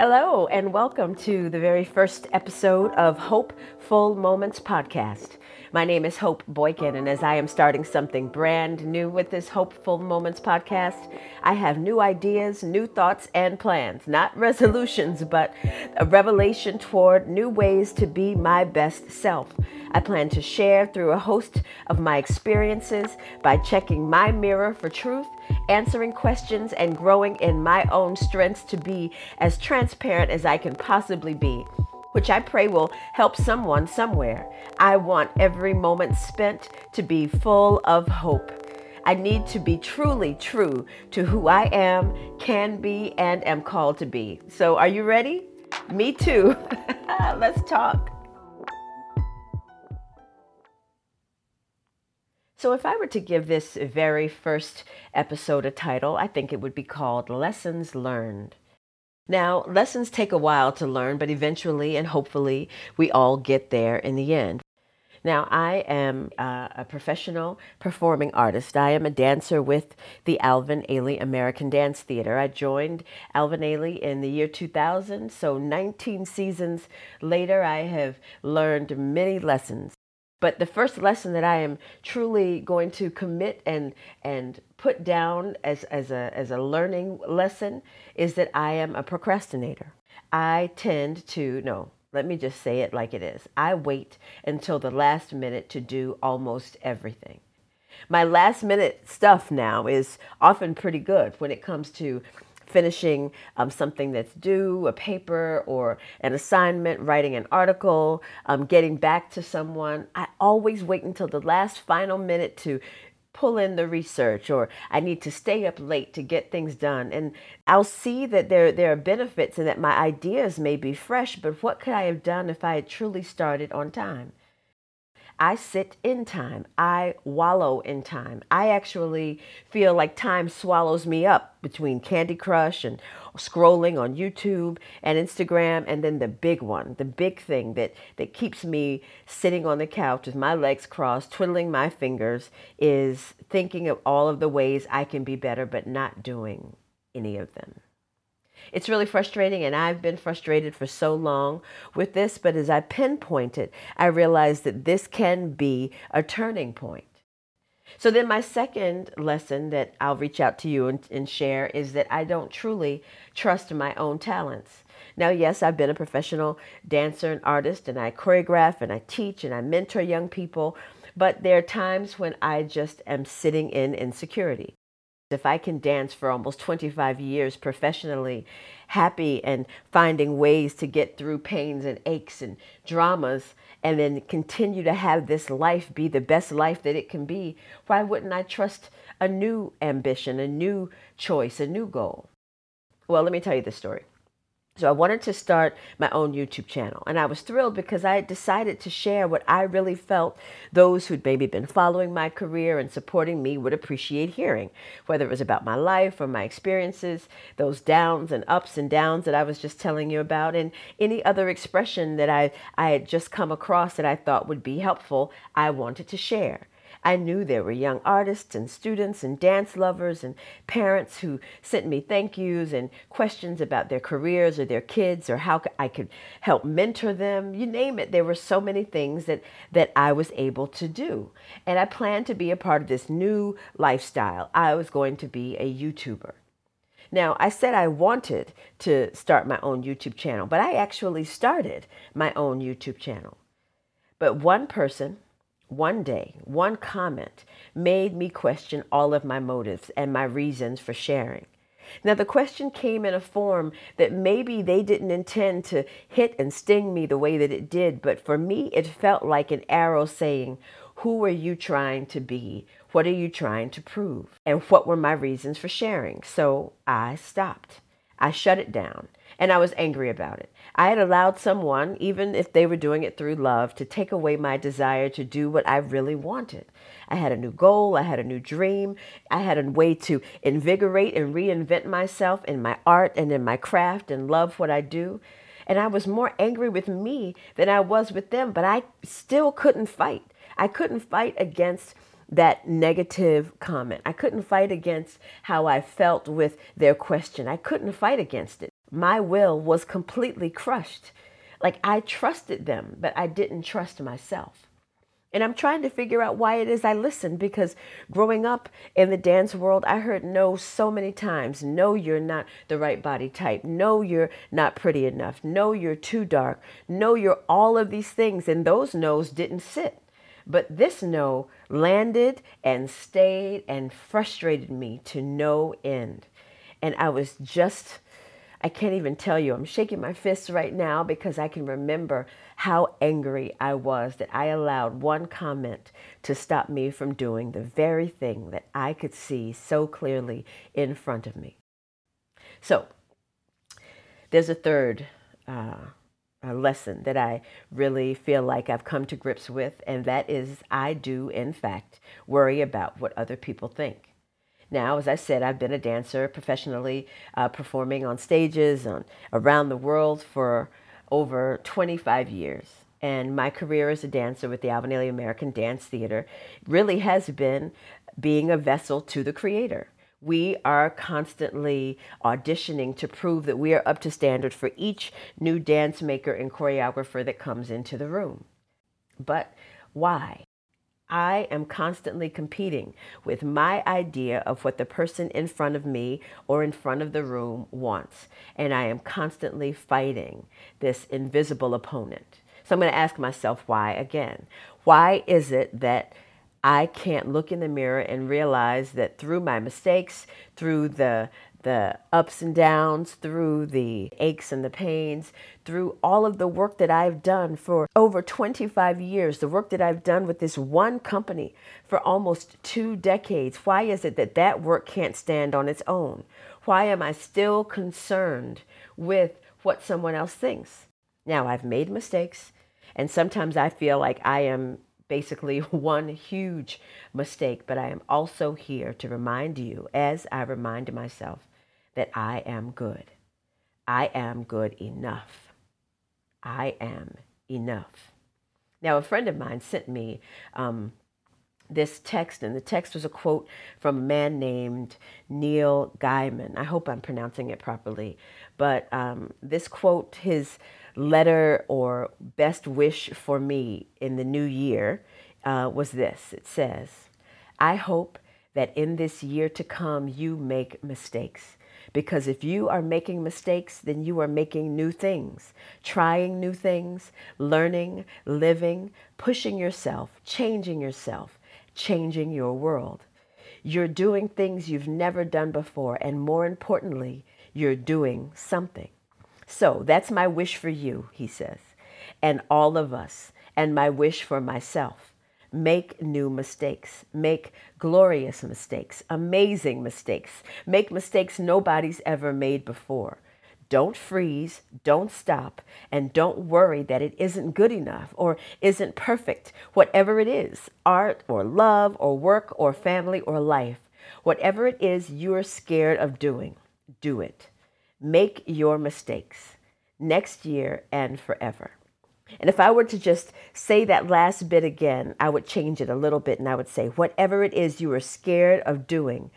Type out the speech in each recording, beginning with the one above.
Hello, and welcome to the very first episode of Hopeful Moments podcast. My name is Hope Boykin, and as I am starting something brand new with this Hopeful Moments podcast, I have new ideas, new thoughts, and plans. Not resolutions, but a revelation toward new ways to be my best self. I plan to share through a host of my experiences by checking my mirror for truth, answering questions, and growing in my own strengths to be as transparent as I can possibly be which I pray will help someone somewhere. I want every moment spent to be full of hope. I need to be truly true to who I am, can be, and am called to be. So, are you ready? Me too. Let's talk. So, if I were to give this very first episode a title, I think it would be called Lessons Learned. Now, lessons take a while to learn, but eventually and hopefully we all get there in the end. Now, I am uh, a professional performing artist. I am a dancer with the Alvin Ailey American Dance Theater. I joined Alvin Ailey in the year 2000, so 19 seasons later, I have learned many lessons. But the first lesson that I am truly going to commit and and put down as, as a as a learning lesson is that I am a procrastinator. I tend to no, let me just say it like it is. I wait until the last minute to do almost everything. My last minute stuff now is often pretty good when it comes to finishing um, something that's due, a paper or an assignment, writing an article, um, getting back to someone. I always wait until the last final minute to pull in the research or I need to stay up late to get things done. And I'll see that there, there are benefits and that my ideas may be fresh, but what could I have done if I had truly started on time? I sit in time. I wallow in time. I actually feel like time swallows me up between Candy Crush and scrolling on YouTube and Instagram and then the big one, the big thing that that keeps me sitting on the couch with my legs crossed, twiddling my fingers is thinking of all of the ways I can be better but not doing any of them. It's really frustrating, and I've been frustrated for so long with this. But as I pinpoint it, I realize that this can be a turning point. So, then my second lesson that I'll reach out to you and, and, share is that I don't truly trust my own talents. Now, yes, I've been a professional dancer and artist, and I choreograph and I teach and I mentor young people, but there are times when I just am sitting in insecurity. If I can dance for almost 25 years professionally, happy and finding ways to get through pains and aches and dramas, and then continue to have this life be the best life that it can be, why wouldn't I trust a new ambition, a new choice, a new goal? Well, let me tell you the story. So I wanted to start my own YouTube channel. And I was thrilled because I decided to share what I really felt those who'd maybe been following my career and supporting me would appreciate hearing, whether it was about my life or my experiences, those downs and ups and downs that I was just telling you about, and any other expression that I, I had just come across that I thought would be helpful, I wanted to share. I knew there were young artists and students and dance lovers and parents who sent me thank yous and questions about their careers or their kids or how I could help mentor them. You name it. There were so many things that, that I was able to do. And I planned to be a part of this new lifestyle. I was going to be a YouTuber. Now, I said I wanted to start my own YouTube channel, but I actually started my own YouTube channel. But one person one day, one comment made me question all of my motives and my reasons for sharing. Now, the question came in a form that maybe they didn't intend to hit and sting me the way that it did, but for me, it felt like an arrow saying, Who are you trying to be? What are you trying to prove? And what were my reasons for sharing? So I stopped. I shut it down and I was angry about it. I had allowed someone, even if they were doing it through love, to take away my desire to do what I really wanted. I had a new goal, I had a new dream, I had a way to invigorate and reinvent myself in my art and in my craft and love what I do. And I was more angry with me than I was with them, but I still couldn't fight. I couldn't fight against that negative comment. I couldn't fight against how I felt with their question. I couldn't fight against it. My will was completely crushed. Like I trusted them, but I didn't trust myself. And I'm trying to figure out why it is I listen because growing up in the dance world, I heard no so many times. No, you're not the right body type. No, you're not pretty enough. No, you're too dark. No, you're all of these things. And those no's didn't sit. But this no landed and stayed and frustrated me to no end. And I was just I can't even tell you. I'm shaking my fists right now because I can remember how angry I was that I allowed one comment to stop me from doing the very thing that I could see so clearly in front of me. So, there's a third uh, a lesson that I really feel like I've come to grips with, and that is I do, in fact, worry about what other people think. Now, as I said, I've been a dancer professionally, uh, performing on stages on, around the world for over 25 years. And my career as a dancer with the Ailey American Dance Theater really has been being a vessel to the Creator. We are constantly auditioning to prove that we are up to standard for each new dance maker and choreographer that comes into the room. But why? I am constantly competing with my idea of what the person in front of me or in front of the room wants. And I am constantly fighting this invisible opponent. So I'm going to ask myself why again. Why is it that I can't look in the mirror and realize that through my mistakes, through the the ups and downs, through the aches and the pains, through all of the work that I've done for over 25 years, the work that I've done with this one company for almost two decades. Why is it that that work can't stand on its own? Why am I still concerned with what someone else thinks? Now, I've made mistakes, and sometimes I feel like I am basically one huge mistake, but I am also here to remind you, as I remind myself, that I am good. I am good enough. I am enough. Now, a friend of mine sent me um, this text, and the text was a quote from a man named Neil Gaiman. I hope I'm pronouncing it properly. But um, this quote, his letter or best wish for me in the new year, uh, was this it says, I hope that in this year to come you make mistakes because if you are making mistakes, then you are making new things, trying new things, learning, living, pushing yourself, changing yourself, changing your world. You're doing things you've never done before, and more importantly, you're doing something. So that's my wish for you, he says, and all of us, and my wish for myself. Make new mistakes. Make glorious mistakes, amazing mistakes. Make mistakes nobody's ever made before. Don't freeze, don't stop, and don't worry that it isn't good enough or isn't perfect. Whatever it is art or love or work or family or life whatever it is you're scared of doing, do it. Make your mistakes next year and forever. And if I were to just say that last bit again, I would change it a little bit and I would say, whatever it is you are scared of doing,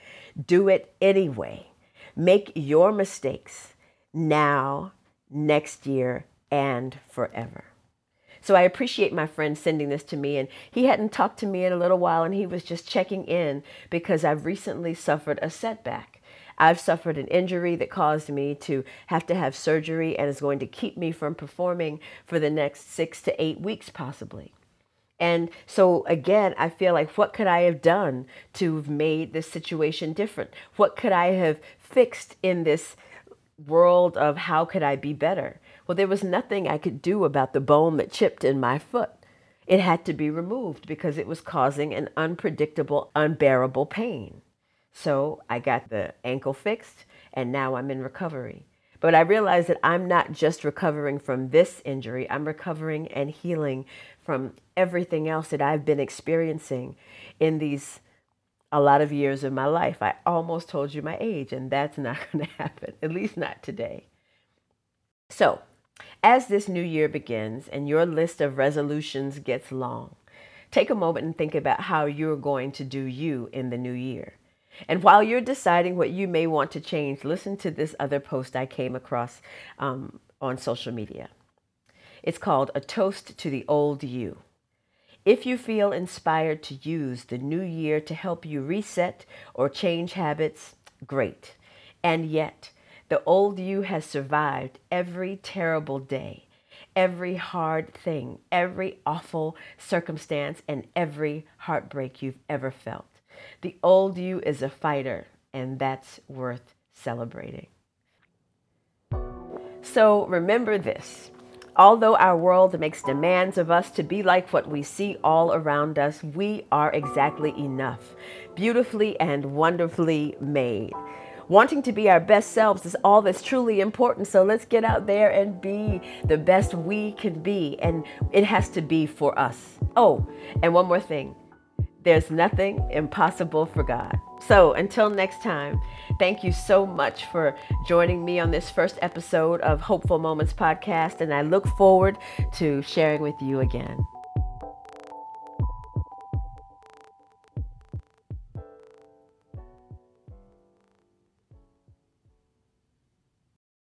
do it anyway. Make your mistakes now, next year, and forever. So I appreciate my friend sending this to me. And he hadn't talked to me in a little while, and he was just checking in because I've recently suffered a setback. I've suffered an injury that caused me to have to have surgery and is going to keep me from performing for the next six to eight weeks, possibly. And so, again, I feel like what could I have done to have made this situation different? What could I have fixed in this world of how could I be better? Well, there was nothing I could do about the bone that chipped in my foot. It had to be removed because it was causing an unpredictable, unbearable pain. So I got the ankle fixed and now I'm in recovery. But I realized that I'm not just recovering from this injury, I'm recovering and healing from everything else that I've been experiencing in these a lot of years of my life. I almost told you my age, and that's not going to happen, at least not today. So, as this new year begins and your list of resolutions gets long, take a moment and think about how you're going to do you in the new year. And while you're deciding what you may want to change, listen to this other post I came across um, on social media. It's called A Toast to the Old You. If you feel inspired to use the new year to help you reset or change habits, great. And yet, the old you has survived every terrible day, every hard thing, every awful circumstance, and every heartbreak you've ever felt. The old you is a fighter, and that's worth celebrating. So remember this. Although our world makes demands of us to be like what we see all around us, we are exactly enough, beautifully and wonderfully made. Wanting to be our best selves is all that's truly important. So let's get out there and be the best we can be. And it has to be for us. Oh, and one more thing there's nothing impossible for God. So until next time, thank you so much for joining me on this first episode of Hopeful Moments podcast. And I look forward to sharing with you again.